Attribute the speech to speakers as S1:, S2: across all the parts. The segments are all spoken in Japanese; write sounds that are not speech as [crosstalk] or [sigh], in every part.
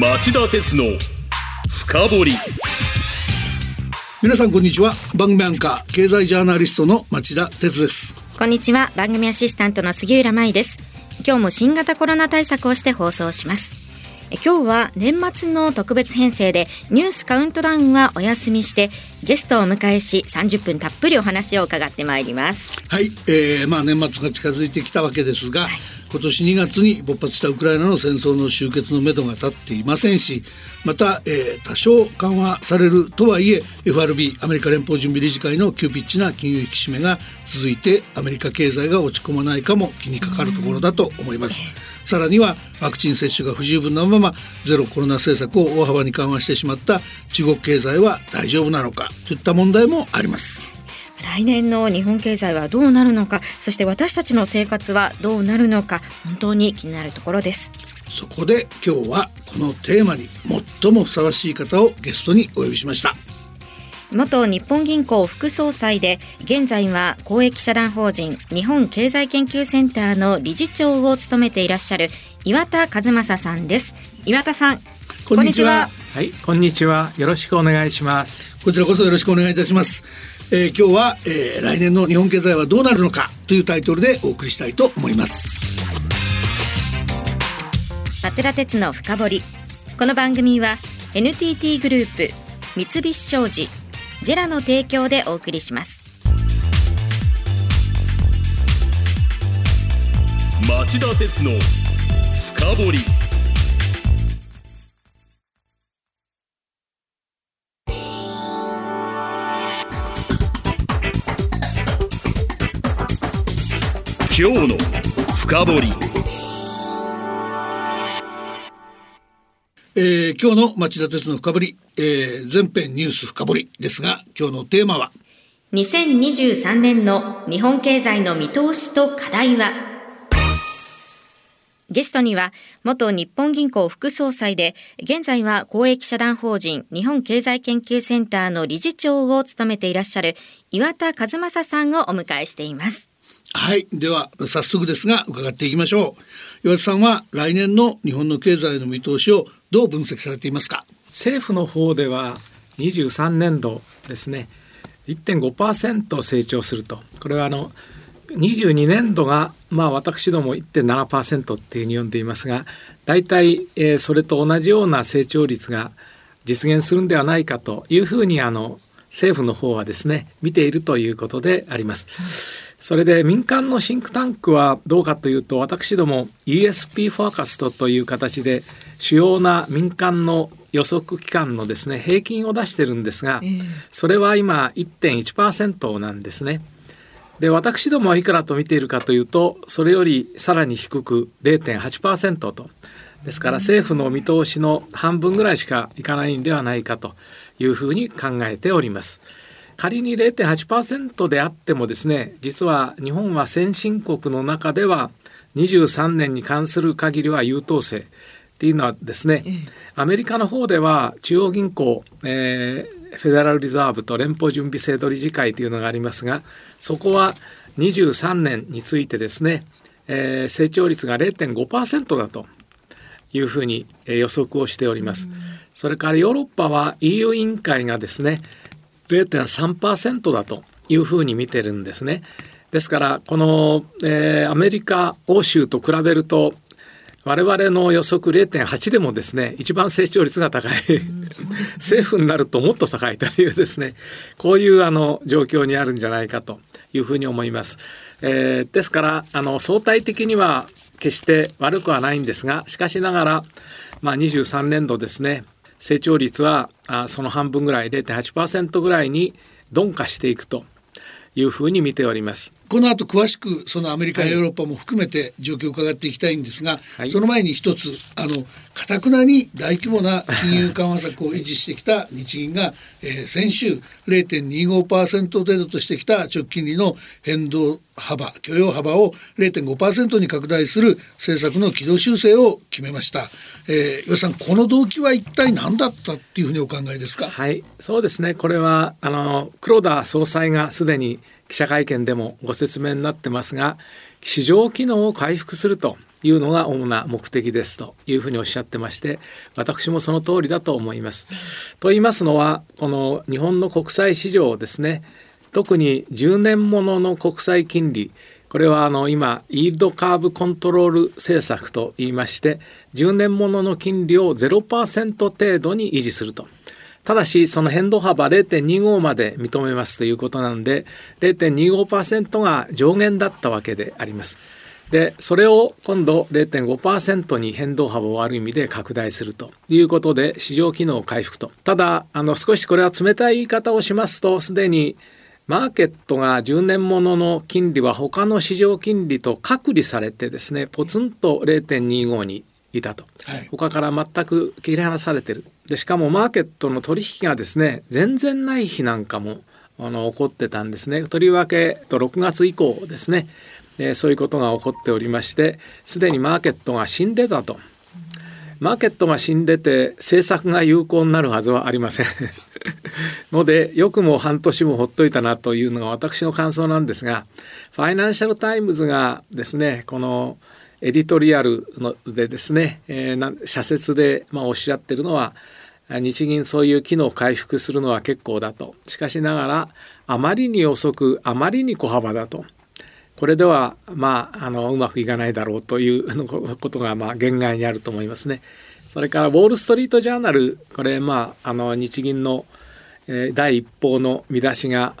S1: 町田鉄の深掘り。
S2: 皆さんこんにちは。番組アンカー経済ジャーナリストの町田鉄です。
S3: こんにちは。番組アシスタントの杉浦舞です。今日も新型コロナ対策をして放送します。今日は年末の特別編成でニュースカウントダウンはお休みしてゲストをお迎えし30分たっぷりお話を伺ってまいります。
S2: はい、えー、まあ年末が近づいてきたわけですが、はい、今年2月に勃発したウクライナの戦争の終結のめどが立っていませんしまた、えー、多少緩和されるとはいえ FRB アメリカ連邦準備理事会の急ピッチな金融引き締めが続いてアメリカ経済が落ち込まないかも気にかかるところだと思います。さらにはワクチン接種が不十分なままゼロコロナ政策を大幅に緩和してしまった中国経済は大丈夫なのかといった問題もあります
S3: 来年の日本経済はどうなるのかそして私たちの生活はどうなるのか本当に気になるところです。
S2: そこで今日はこのテーマに最もふさわしい方をゲストにお呼びしました。
S3: 元日本銀行副総裁で現在は公益社団法人日本経済研究センターの理事長を務めていらっしゃる岩田和正さんです。岩田さん
S2: こんにちは。
S4: はい、こんにちは。よろしくお願いします。
S2: こちらこそよろしくお願いいたしますえー、今日は、えー、来年の日本経済はどうなるのかというタイトルでお送りしたいと思います。
S3: 町田鉄の深掘り。この番組は NTT グループ三菱商事ジェラの提供でお送りします。
S1: 町田鉄の深掘今日の深掘り。
S2: えー、今日の町田鉄の深掘り、えー、全編ニュース深掘りですが今日のテーマは
S3: ？2023年の日本経済の見通しと課題は？ゲストには元日本銀行副総裁で現在は公益社団法人日本経済研究センターの理事長を務めていらっしゃる岩田和正さんをお迎えしています
S2: はい。では早速ですが伺っていきましょう。岩田さんは来年の日本の経済の見通しをどう分析されていますか？
S4: 政府の方では23年度ですね1.5%成長すると。これはあの22年度がまあ私ども1.7%っていうふうに呼んでいますが大体、えー、それと同じような成長率が実現するんではないかというふうにあの政府の方はですね見ているということであります。それで民間のシンクタンクはどうかというと私ども ESP フォーカストという形で主要な民間の予測機関のですね平均を出してるんですが、それは今1.1%なんですね。で私どもはいくらと見ているかというとそれよりさらに低く0.8%とですから政府の見通しの半分ぐらいしかいかないんではないかというふうに考えております。仮に0.8%であってもですね実は日本は先進国の中では23年に関する限りは優等生っていうのはですね、アメリカの方では中央銀行、えー、フェデラルリザーブと連邦準備制度理事会というのがありますがそこは23年についてですね、えー、成長率が0.5%だというふうに予測をしております。それからヨーロッパは EU 委員会がですね0.3%だというふうに見てるんですね。ですからこの、えー、アメリカ欧州と比べると我々の予測0.8でもですね一番成長率が高い政府になるともっと高いというですねこういうあの状況にあるんじゃないかというふうに思います。えー、ですからあの相対的には決して悪くはないんですがしかしながら、まあ、23年度ですね成長率はあその半分ぐらい0.8%ぐらいに鈍化していくというふうに見ております。
S2: この後詳しくそのアメリカやヨーロッパも含めて状況を伺っていきたいんですが、はい、その前に一つあのかたくなに大規模な金融緩和策を維持してきた日銀が、えー、先週0.25%程度としてきた直近利の変動幅許容幅を0.5%に拡大する政策の軌道修正を決めました、えー、岩さんこの動機は一体何だったっていうふうにお考えですか？
S4: はい。そうですね。これはあの黒田総裁がすでに記者会見でもご説明になってますが市場機能を回復するというのが主な目的ですというふうにおっしゃってまして私もその通りだと思います。と言いますのはこの日本の国債市場ですね特に10年ものの国債金利これはあの今イールドカーブコントロール政策といいまして10年ものの金利を0%程度に維持すると。ただしその変動幅0.25まで認めますということなんで0.25%が上限だったわけであります。でそれを今度0.5%に変動幅をある意味で拡大するということで市場機能回復とただあの少しこれは冷たい言い方をしますとすでにマーケットが10年ものの金利は他の市場金利と隔離されてですねポツンと0.25にいたと、はい、他から全く切り離されてる。でしかもマーケットの取引がですね全然ない日なんかもあの起こってたんですね。とりわけと6月以降ですね。えそういうことが起こっておりましてすでにマーケットが死んでたと。マーケットが死んでて政策が有効になるはずはありません。[laughs] のでよくも半年もほっといたなというのが私の感想なんですがファイナンシャル・タイムズがですねこの editorial のでですね、えー、社説で、まあ、おっしゃってるのは日銀そういう機能を回復するのは結構だとしかしながらあまりに遅くあまりに小幅だとこれではまああのうまくいかないだろうという [laughs] ことがまあ限界にあると思いますね。それからウォール・ストリート・ジャーナルこれまああの日銀の、え、第一報の見出しが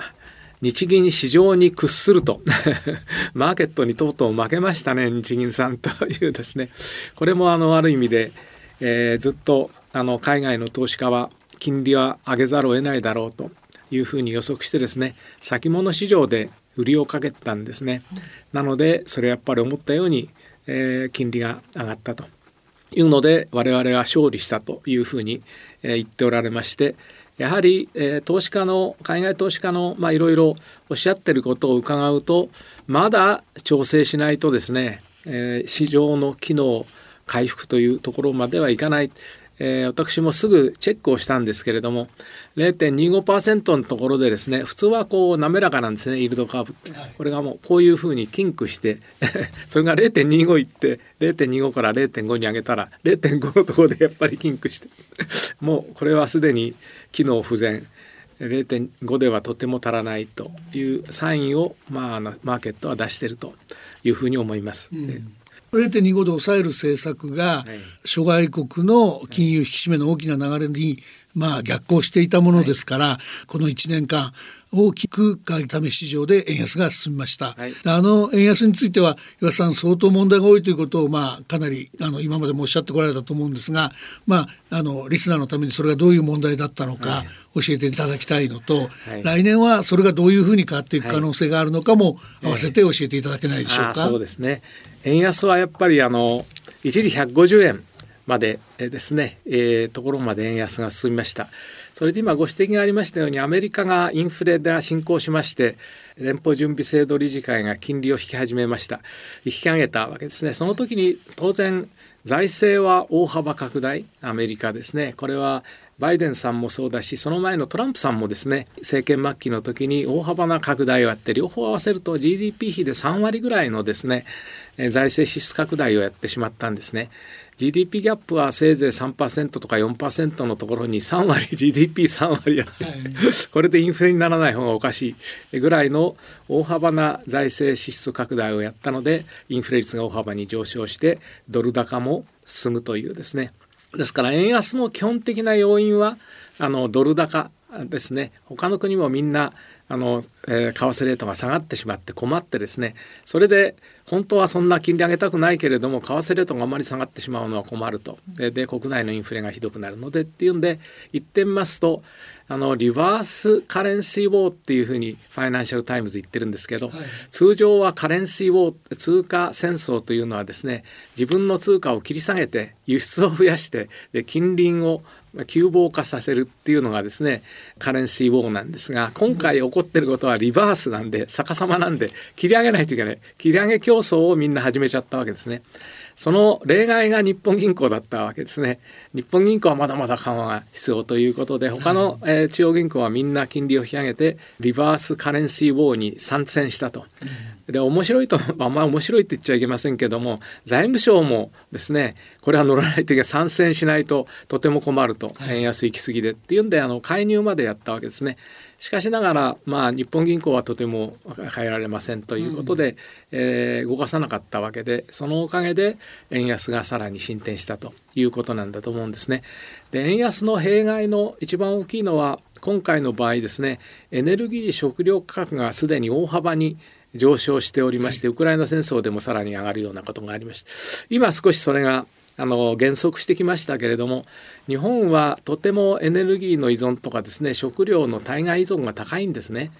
S4: 日銀市場に屈すると [laughs] マーケットにとうとう負けましたね日銀さんというですねこれもあのある意味で、えー、ずっとあの海外の投資家は金利は上げざるを得ないだろうというふうに予測してですね先物市場で売りをかけたんですね。なのでそれやっぱり思ったように、えー、金利が上がったというので我々は勝利したというふうに、えー、言っておられましてやはり、えー、投資家の海外投資家のいろいろおっしゃってることを伺うとまだ調整しないとですね、えー、市場の機能回復というところまではいかない。えー、私もすぐチェックをしたんですけれども0.25%のところでですね普通はこう滑らかなんですねイールドカーブって、はい、これがもうこういうふうにキンクして [laughs] それが0.25いって0.25から0.5に上げたら0.5のところでやっぱりキンクして。[laughs] もうこれはすでに機能不全。0.5ではとても足らないというサインを、まあ、マーケットは出しているというふうに思います。うん。
S2: 0.25で抑える政策が諸外国の金融引き締めの大きな流れにまあ逆行していたものですから、この1年間大きく外為市場で円安が進みました、はい、あの円安については岩田さん相当問題が多いということを、まあ、かなりあの今までもおっしゃってこられたと思うんですが、まあ、あのリスナーのためにそれがどういう問題だったのか教えていただきたいのと、はい、来年はそれがどういうふうに変わっていく可能性があるのかも合わせて教えていただけないでしょうか？
S4: そうですね。円安はやっぱりあの一時150円までですね、えー、ところまで円安が進みました。それで今ご指摘がありましたようにアメリカがインフレが進行しまして連邦準備制度理事会が金利を引き始めました引き上げたわけですねその時に当然財政は大幅拡大アメリカですねこれはバイデンさんもそうだしその前のトランプさんもですね政権末期の時に大幅な拡大をやって両方合わせると GDP 比で3割ぐらいのですね財政支出拡大をやってしまったんですね。GDP ギャップはせいぜい3%とか4%のところに3割 GDP3 割やって、はい、これでインフレにならない方がおかしい。ぐらいの大幅な財政支出拡大をやったのでインフレ率が大幅に上昇してドル高も進むというですね。ですから円安の基本的な要因はあのドル高ですね。他の国もみんなあの、えー、為替レートが下がってしまって困ってですねそれで本当はそんな金利上げたくないけれども為替レートがあまり下がってしまうのは困ると。でで国内のインフレがひどくなるのでっていうんで言ってみますとあの reverse currency war っていうふうにファイナンシャル・タイムズ言ってるんですけど、はい、通常はカレンシーウォー通貨戦争というのはですね自分の通貨を切り下げて輸出を増やしてで近隣を急暴化させるっていうのがですねカレンシーウォーなんですが今回起こってることはリバースなんで逆さまなんで切り上げないといけない切り上げ競争をみんな始めちゃったわけですね。その例外が日本銀行だったわけですね。日本銀行はまだまだ緩和が必要ということで他の、えー、中央銀行はみんな金利を引き上げてリバースカレンシーウォーに参戦したと。で面白いと [laughs] あんま面白いって言っちゃいけませんけども財務省もですねこれは乗らないときは参戦しないととても困ると円安行き過ぎでっていうんであの介入までやったわけですね。しかしながら、まあ、日本銀行はとても変えられませんということで、うん、えー、動かさなかったわけでそのおかげで円安がさらに進展したということなんだと思うんですね。で円安の弊害の一番大きいのは今回の場合ですねエネルギー食料価格がすでに大幅に上昇しておりまして、ウクライナ戦争でもさらに上がるようなことがありまして今少しそれがあの減速してきましたけれども日本はとてもエネルギーの依存とかですね食料の対外依存が高いんですね。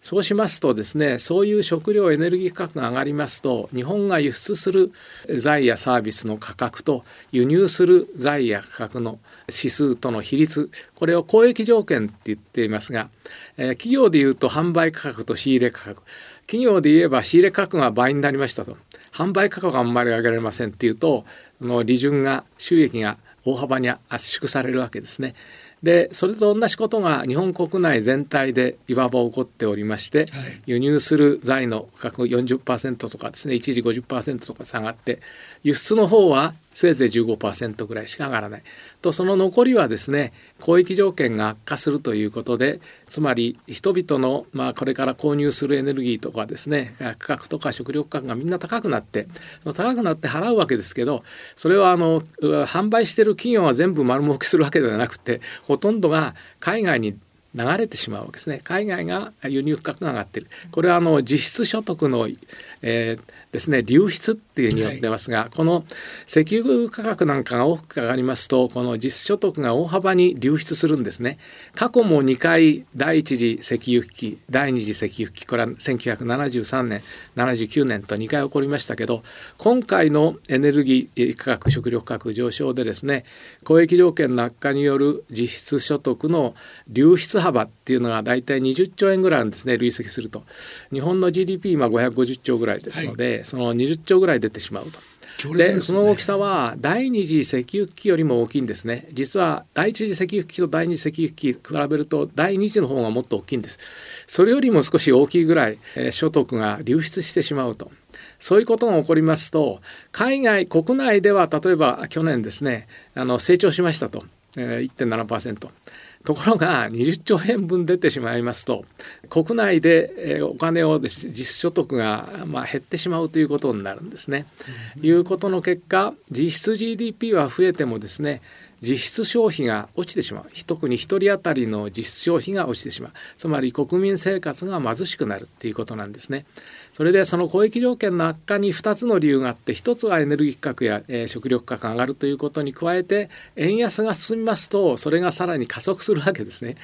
S4: そうしますとですねそういう食料エネルギー価格が上がりますと日本が輸出する財やサービスの価格と輸入する財や価格の指数との比率これを交易条件って言っていますが、えー、企業でいうと販売価格と仕入れ価格。企業で言えば仕入れ価格が倍になりましたと。販売価格があんまり上げられませんっていうとの利潤が収益が大幅に圧縮されるわけですね。でそれと同じことが日本国内全体でいわば起こっておりまして、はい、輸入する財の価格40%とかですね一時50%とか下がって輸出の方はせいぜい15%ぐらいしか上がらない。とその残りはですね交易条件が悪化するということでつまり人々の、まあ、これから購入するエネルギーとかですね価格とか食料価格がみんな高くなって高くなって払うわけですけどそれはあの販売してる企業は全部丸儲けするわけではなくてほとんどが海外に流れてしまうわけですね。海外が輸入価格が上がってる。これはあの実質所得の、えー、ですね流出っていうふうに言ってますが、はい、この石油価格なんかが大きく上がりますとこの実質所得が大幅に流出するんですね。過去も2回第一次石油危機第二次石油危機これは1973年79年と2回起こりましたけど今回のエネルギー価格食料価格上昇でですね交易条件の悪化による実質所得の流出幅っていうのが大体20兆円ぐらいなんですね累積すると。日本の GDP 今550兆ぐらいですので、はい、その20兆ぐらい出てしまうと。で、ね、その大きさは第二次石油危機よりも大きいんですね。実は第一次石油危機と第二次石油危機比べると第二次の方がもっと大きいんです。それよりも少し大きいぐらい、えー、所得が流出してしまうと。そういうことが起こりますと海外国内では例えば去年ですねあの成長しましたと、えー、1.7%。ところが20兆円分出てしまいますと国内でお金を実所得がまあ減ってしまうということになるんですね。ということの結果実質 GDP は増えてもですね実質消費が落ちてしまう特に1人当たりの実質消費が落ちてしまうつまり国民生活が貧しくなるっていうことなんですね。それでその交易条件の悪化に2つの理由があって1つはエネルギー価格や、えー、食料価格が上がるということに加えて円安が進みますとそれがさらに加速するわけですね。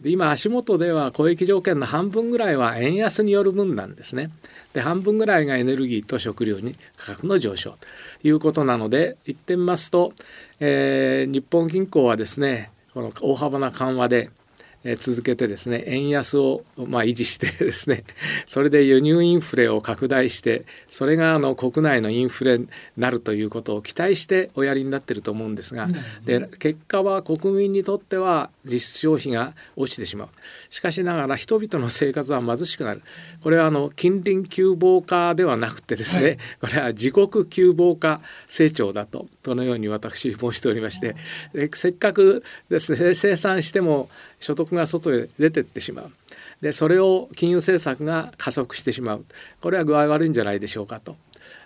S4: で今足元では交易条件の半分ぐらいは円安による分なんですね。で半分ぐらいがエネルギーと食料に価格の上昇ということなので言ってみますと、えー、日本銀行はですねこの大幅な緩和で続けてですね円安をまあ維持してですね [laughs] それで輸入インフレを拡大してそれがあの国内のインフレになるということを期待しておやりになってると思うんですがで結果は国民にとっては実質消費が落ちてしまう。しかしながら人々の生活は貧しくなる。これはあの近隣急防化ではなくてですね、はい、これは自国急防化成長だとこのように私申しておりましてせっかくですね生産しても所得が外へ出てってしまう。でそれを金融政策が加速してしまう。これは具合悪いんじゃないでしょうかと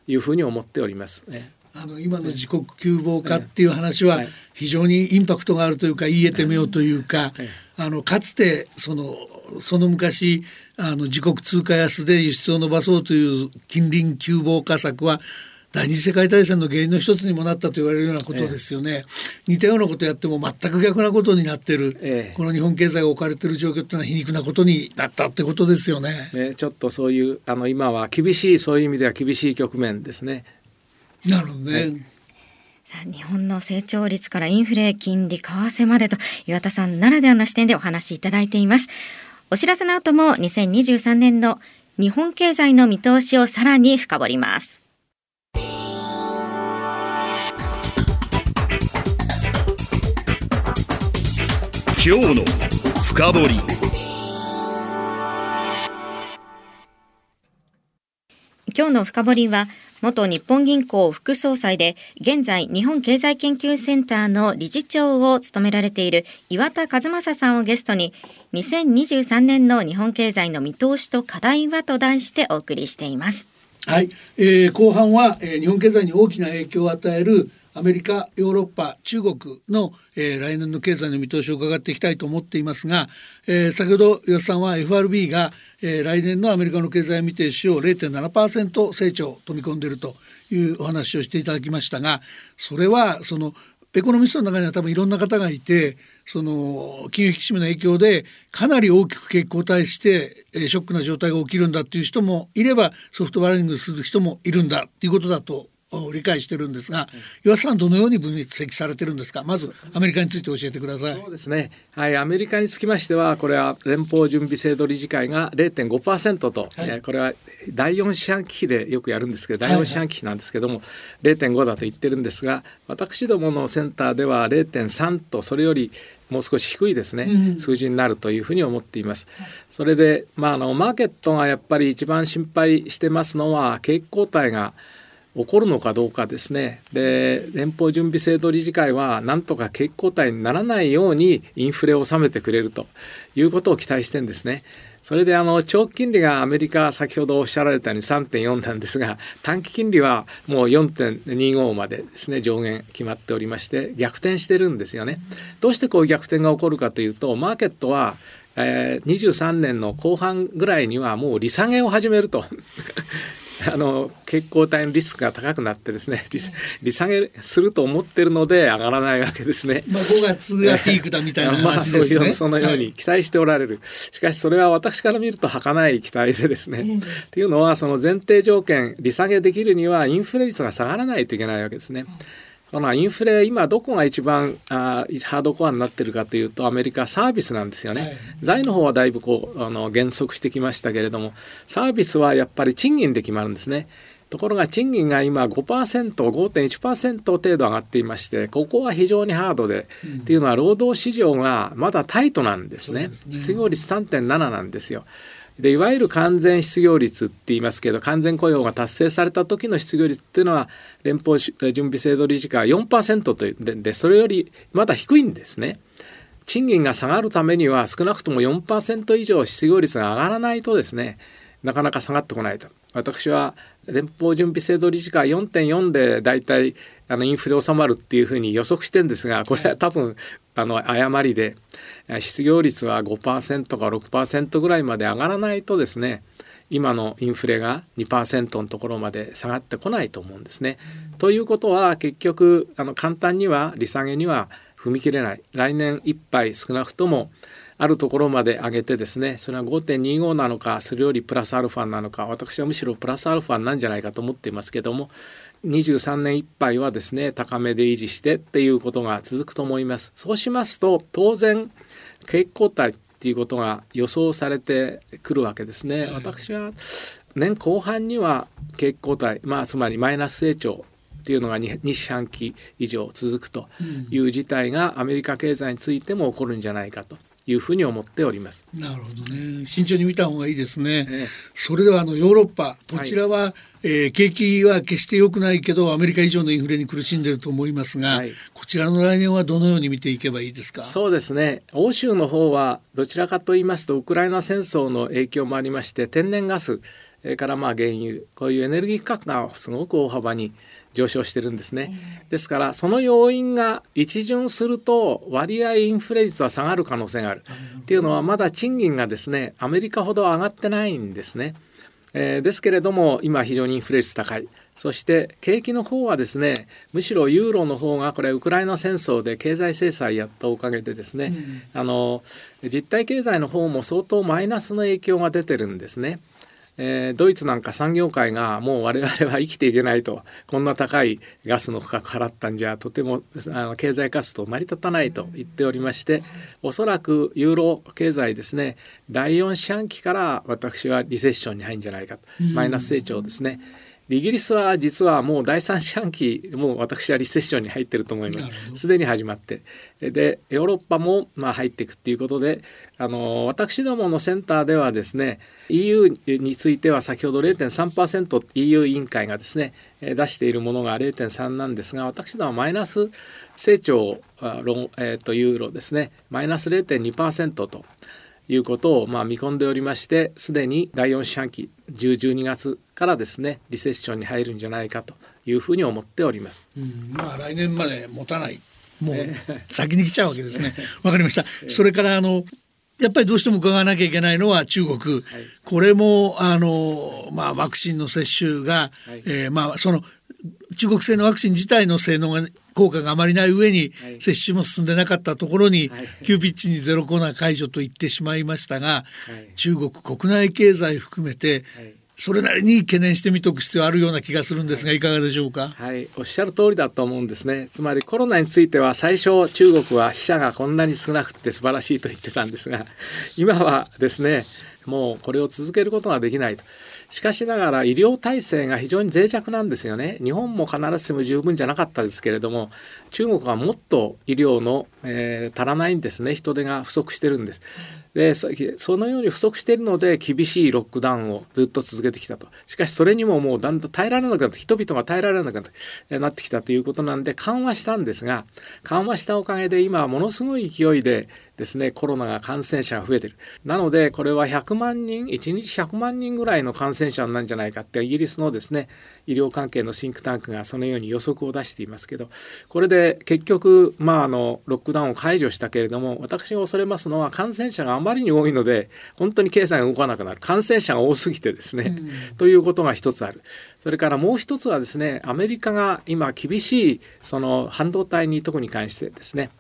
S4: いうふうに思っておりますね。
S2: あの今の自国窮乏化っていう話は非常にインパクトがあるというか言えてみようというか、あのかつてそのその昔あの自国通貨安で輸出を伸ばそうという近隣窮乏化策は第二次世界大戦の原因の一つにもなったと言われるようなことですよね、ええ、似たようなことやっても全く逆なことになってる、え、この日本経済が置かれてる状況っていうのは皮肉なことになったってことですよね。
S4: ねちょっとそういうあの今は厳しいそういう意味では厳しい局面ですね。
S2: なるほどね。はい
S3: さあ日本の成長率からインフレ、金利、為替までと岩田さんならではの視点でお話しいただいています。お知らせの後も2023年の日本経済の見通しをさらに深掘ります。
S1: 今日の深掘り
S3: 今日の深掘りは元日本銀行副総裁で現在日本経済研究センターの理事長を務められている岩田和正さんをゲストに2023年の日本経済の見通しと課題はと題してお送りしています。
S2: はい、えー、後半は、えー、日本経済に大きな影響を与えるアメリカ、ヨーロッパ、中国の、えー、来年の経済の見通しを伺っていきたいと思っていますが、えー、先ほど岩田さんは FRB が、えー、来年のアメリカの経済見通しを0.7%成長と見込んでいるというお話をしていただきましたがそれはそのエコノミストの中には多分いろんな方がいてその金融引き締めの影響でかなり大きく傾向対してショックな状態が起きるんだっていう人もいればソフトバレングする人もいるんだっていうことだと理解してるんですが、岩田さんどのように分析されてるんですか？まずアメリカについて教えてください。
S4: そうですね。はい、アメリカにつきましては、これは連邦準備制度理事会が0.5%と、はい、これは第4四半期でよくやるんですけど、第4四半期なんですけども、はいはい、0.5だと言ってるんですが、私どものセンターでは0.3とそれよりもう少し低いですね、うん、数字になるというふうに思っています。それで、まあ、あのマーケットがやっぱり一番心配してますのは景気後退が起こるのかどうかですねで連邦準備制度理事会はなんとか景気後退にならないようにインフレを収めてくれるということを期待してるんですね。それであの長期金利がアメリカ先ほどおっしゃられたように3.4なんですが短期金利はもう4.25までですね上限決まっておりまして逆転してるんですよね。どうしてこう逆転が起こるかというとマーケットはえー、23年の後半ぐらいにはもう利下げを始めると [laughs] あの血行体のリスクが高くなってですね利下げすると思ってるので上がらないわけですね。
S2: まあ、5月がピークだみたいな [laughs] 話ですね。
S4: まあ、そのように期待しておられる、はい、しかしそれは私から見ると儚い期待でですね。というのはその前提条件利下げできるにはインフレ率が下がらないといけないわけですね。このインフレ今どこが一番あハードコアになってるかというとアメリカサービスなんですよね、はい、財の方はだいぶこうあの減速してきましたけれどもサービスはやっぱり賃金で決まるんですね。ところが賃金が今 5%5.1% 程度上がっていましてここは非常にハードで、うん、っていうのは労働市場がまだタイトなんですね、ね、失業率3.7なんですよでいわゆる完全失業率って言いますけど完全雇用が達成された時の失業率っていうのは連邦準備制度理事会は4%というでそれよりまだ低いんですね。賃金が下がるためには少なくとも4%以上失業率が上がらないとですねなかなか下がってこないと私は連邦準備制度理事会4.4でだいたいあのインフレ収まるっていうふうに予測してるんですがこれは多分あの誤りで失業率は5%か6%ぐらいまで上がらないとですね今のインフレが2%のところまで下がってこないと思うんですね。ということは結局あの簡単には利下げには踏み切れない来年いっぱい少なくともあるところまで上げてですねそれは5.25なのかそれよりプラスアルファなのか私はむしろプラスアルファなんじゃないかと思っていますけども23年いっぱいはですね高めで維持してっていうことが続くと思います。そうしますと当然景気後退っていうことが予想されてくるわけですね。私は年後半には景気後退まあつまりマイナス成長っていうのが 2, 2四半期以上続くという事態がアメリカ経済についても起こるんじゃないかというふうに思っております。
S2: なるほどね。慎重に見た方がいいですね。ねそれではあのヨーロッパこちらは、はい、えー、景気は決して良くないけどアメリカ以上のインフレに苦しんでいると思いますが、はい、こちらの来年はどのように見ていけばいいですか？
S4: そうですね。欧州の方はどちらかと言いますとウクライナ戦争の影響もありまして天然ガスそれからまあ原油こういうエネルギー価格がすごく大幅に上昇してるんですね。ですからその要因が一巡すると割合インフレ率は下がる可能性があるっていうのはまだ賃金がですねアメリカほど上がってないんですね。えー、ですけれども今非常にインフレ率高いそして景気の方はですねむしろユーロの方がこれウクライナ戦争で経済制裁やったおかげでですね、うん、あの実体経済の方も相当マイナスの影響が出てるんですね。えー、ドイツなんか産業界がもう我々は生きていけないと。こんな高いガスの価格払ったんじゃとてもあの経済活動成り立たないと言っておりましておそらくユーロ経済ですね第4四半期から私はリセッションに入るんじゃないかと。マイナス成長ですね。イギリスは実はもう第三四半期もう私はリセッションに入ってると思います。すでに始まって。でヨーロッパもまあ入っていくっていうことであの私どものセンターではですね EU については先ほど 0.3%EU 委員会がですね出しているものが0.3なんですが私どもはマイナス成長論、えー、とユーロですね。マイナス0.2%ということをまあ見込んでおりましてすでに第4四半期1012月からですねリセッションに入るんじゃないかというふうに思っております。
S2: うんまあ来年まで持たないもう先に来ちゃうわけですね。[laughs] わかりました。それからあのやっぱりどうしても伺わなきゃいけないのは中国、はい、これもあの、まあ、ワクチンの接種が、はい、えー、まあ、その中国製のワクチン自体の性能が効果があまりない上に、接種も進んでなかったところに、急ピッチにゼロコロナ解除と言ってしまいましたが、中国国内経済含めて、それなりに懸念してみておく必要あるような気がするんですが、い。かがでしょうか？
S4: はい、おっしゃる通りだと思うんですね。つまりコロナについては最初中国は死者がこんなに少なくて素晴らしいと言ってたんですが、今はですね、もうこれを続けることができないと。しかしながら医療体制が非常に脆弱なんですよね。日本も必ずしも十分じゃなかったですけれども中国はもっと医療の、えー、足らないんですね。人手が不足してるんです。でそのように不足しているので厳しいロックダウンをずっと続けてきたと。しかしそれにももうだんだん耐えられなくなって人々が耐えられなくなってなってきたということなんで緩和したんですが緩和したおかげで今はものすごい勢いでですねコロナが感染者が増えてる。なのでこれは100万人1日100万人ぐらいの感染者なんじゃないかってイギリスのですね医療関係のシンクタンクがそのように予測を出していますけどこれで結局まああのロックダウンを解除したけれども私が恐れますのは感染者があまりに多いので本当に経済が動かなくなる。感染者が多すぎてですね、うん、ということが一つある。それからもう一つはですねアメリカが今厳しいその半導体に特に関してですね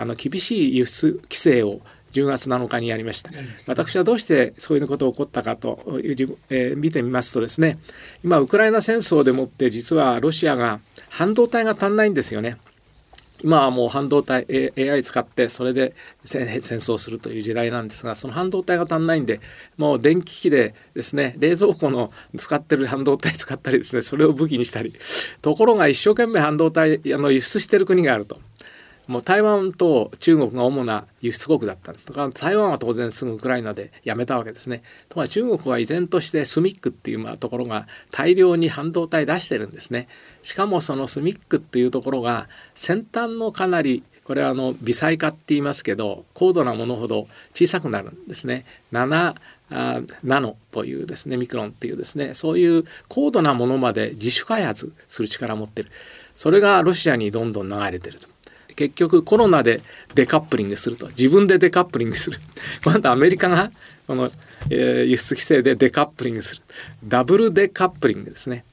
S4: あの厳しい輸出規制を10月7日にやりました。私はどうしてそういうことが起こったかという、えー、見てみますとですね今ウクライナ戦争でもって実はロシアが半導体が足んないんですよね。今はもう半導体 AI 使ってそれで戦争するという時代なんですがその半導体が足んないんでもう電気機でですね冷蔵庫の使ってる半導体使ったりですねそれを武器にしたりところが一生懸命半導体あの輸出してる国があるともう台湾と中国が主な輸出国だったんです。だか台湾は当然すぐウクライナでやめたわけですね。ところが中国は依然としてスミックっていうところが大量に半導体出してるんですね。しかもそのスミックっていうところが先端のかなりこれはあの微細化って言いますけど高度なものほど小さくなるんですね。7あナノというですねミクロンっていうですね。そういう高度なものまで自主開発する力を持ってる。それがロシアにどんどん流れてると。結局コロナでデカップリングすると。自分でデカップリングする。[laughs] 今度アメリカがこの、え、輸出規制でデカップリングする。ダブルデカップリングですね。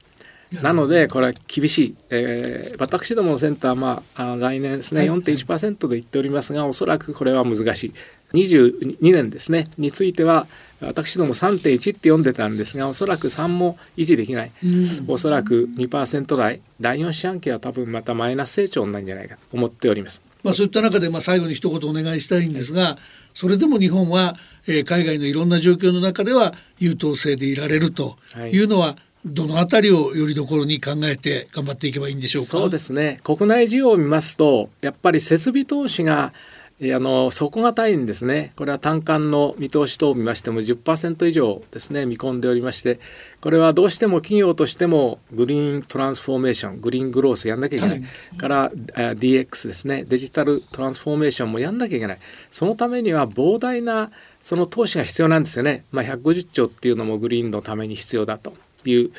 S4: なのでこれは厳しい、えー、私どものセンターは、まあ、来年ですね4.1%と言っておりますがおそらくこれは難しい。22年ですねについては私ども3.1って読んでたんですがおそらく3も維持できない、うん、おそらく2%台。第4四半期は多分またマイナス成長なんじゃないかと思っております。
S2: まあ、そういった中で、まあ、最後に一言お願いしたいんですが、それでも日本は、えー、海外のいろんな状況の中では優等生でいられるとい。うのは、はいどのあたりをよりどころに考えて頑張っていけばいいんでしょうか？
S4: そうですね。国内需要を見ますと、やっぱり設備投資があの底堅いんですね。これは単管の見通し等を見ましても10%以上ですね見込んでおりましてこれはどうしても企業としてもグリーントランスフォーメーショングリーングロースやんなきゃいけない、はい、から DX ですねデジタルトランスフォーメーションもやんなきゃいけない。そのためには膨大なその投資が必要なんですよね、まあ、150兆っていうのもグリーンのために必要だという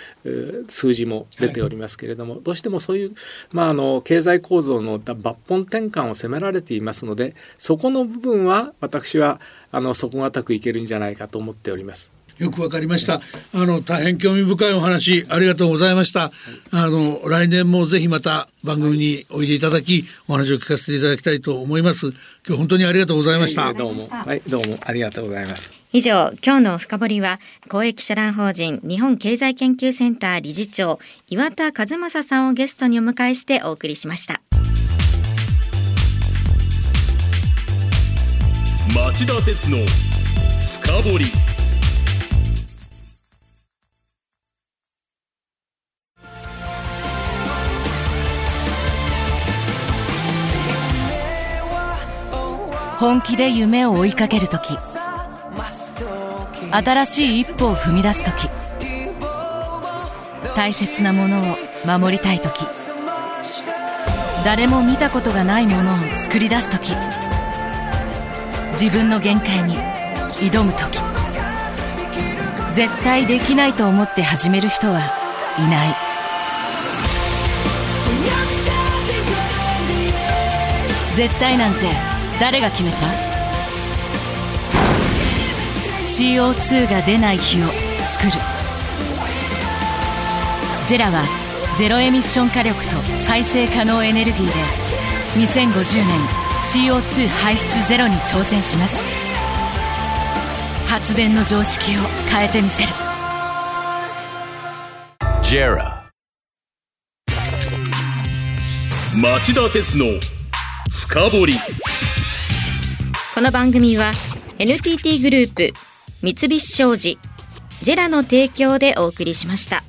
S4: 数字も出ておりますけれども、はい、どうしてもそういう、まあ、あの経済構造の抜本転換を迫られていますのでそこの部分は私はあの底堅くいけるんじゃないかと思っております。
S2: よくわかりました。あの大変興味深いお話ありがとうございました。あの来年もぜひまた番組においでいただきお話を聞かせていただきたいと思います。今日本当にありがとうございました。
S4: どうもはいどうもありがとうございます。
S3: 以上、今日の深掘は公益社団法人日本経済研究センター理事長岩田和正さんをゲストにお迎えしてお送りしました。
S1: 町田鉄の深掘
S5: 本気で夢を追いかける時。新しい一歩を踏み出すとき大切なものを守りたいとき誰も見たことがないものを作り出すとき自分の限界に挑むとき絶対できないと思って始める人はいない。絶対なんて誰が決めた？CO2 が出ない日を作る。ジェラはゼロエミッション火力と再生可能エネルギーで2050年 CO2 排出ゼロに挑戦します。発電の常識を変えてみせる。
S1: JERA 町田鉄の深掘り。
S3: この番組は NTT グループ三菱商事ジェラの提供でお送りしました。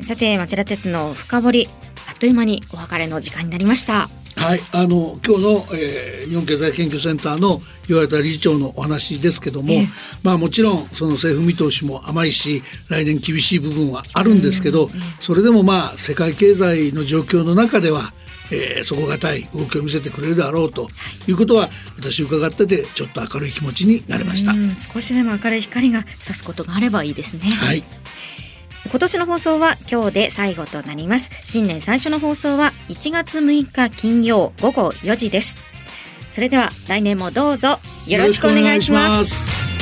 S3: さて町田鉄の深掘りあっという間にお別れの時間になりました。
S2: はい、あの今日の、えー、日本経済研究センターの岩田理事長のお話ですけども、
S3: ええ。
S2: まあもちろんその政府見通しも甘いし来年厳しい部分はあるんですけど、それでもまあ世界経済の状況の中では、えー、底堅い動きを見せてくれるだろうとい。うことは私伺っててちょっと明るい気持ちになりました。
S3: うん少しでも明るい光が差すことがあればいいですね。
S2: はい、
S3: 今年の放送は今日で最後となります。新年最初の放送は1月6日金曜午後4時です。それでは来年もどうぞよろしくお願いします。
S2: す。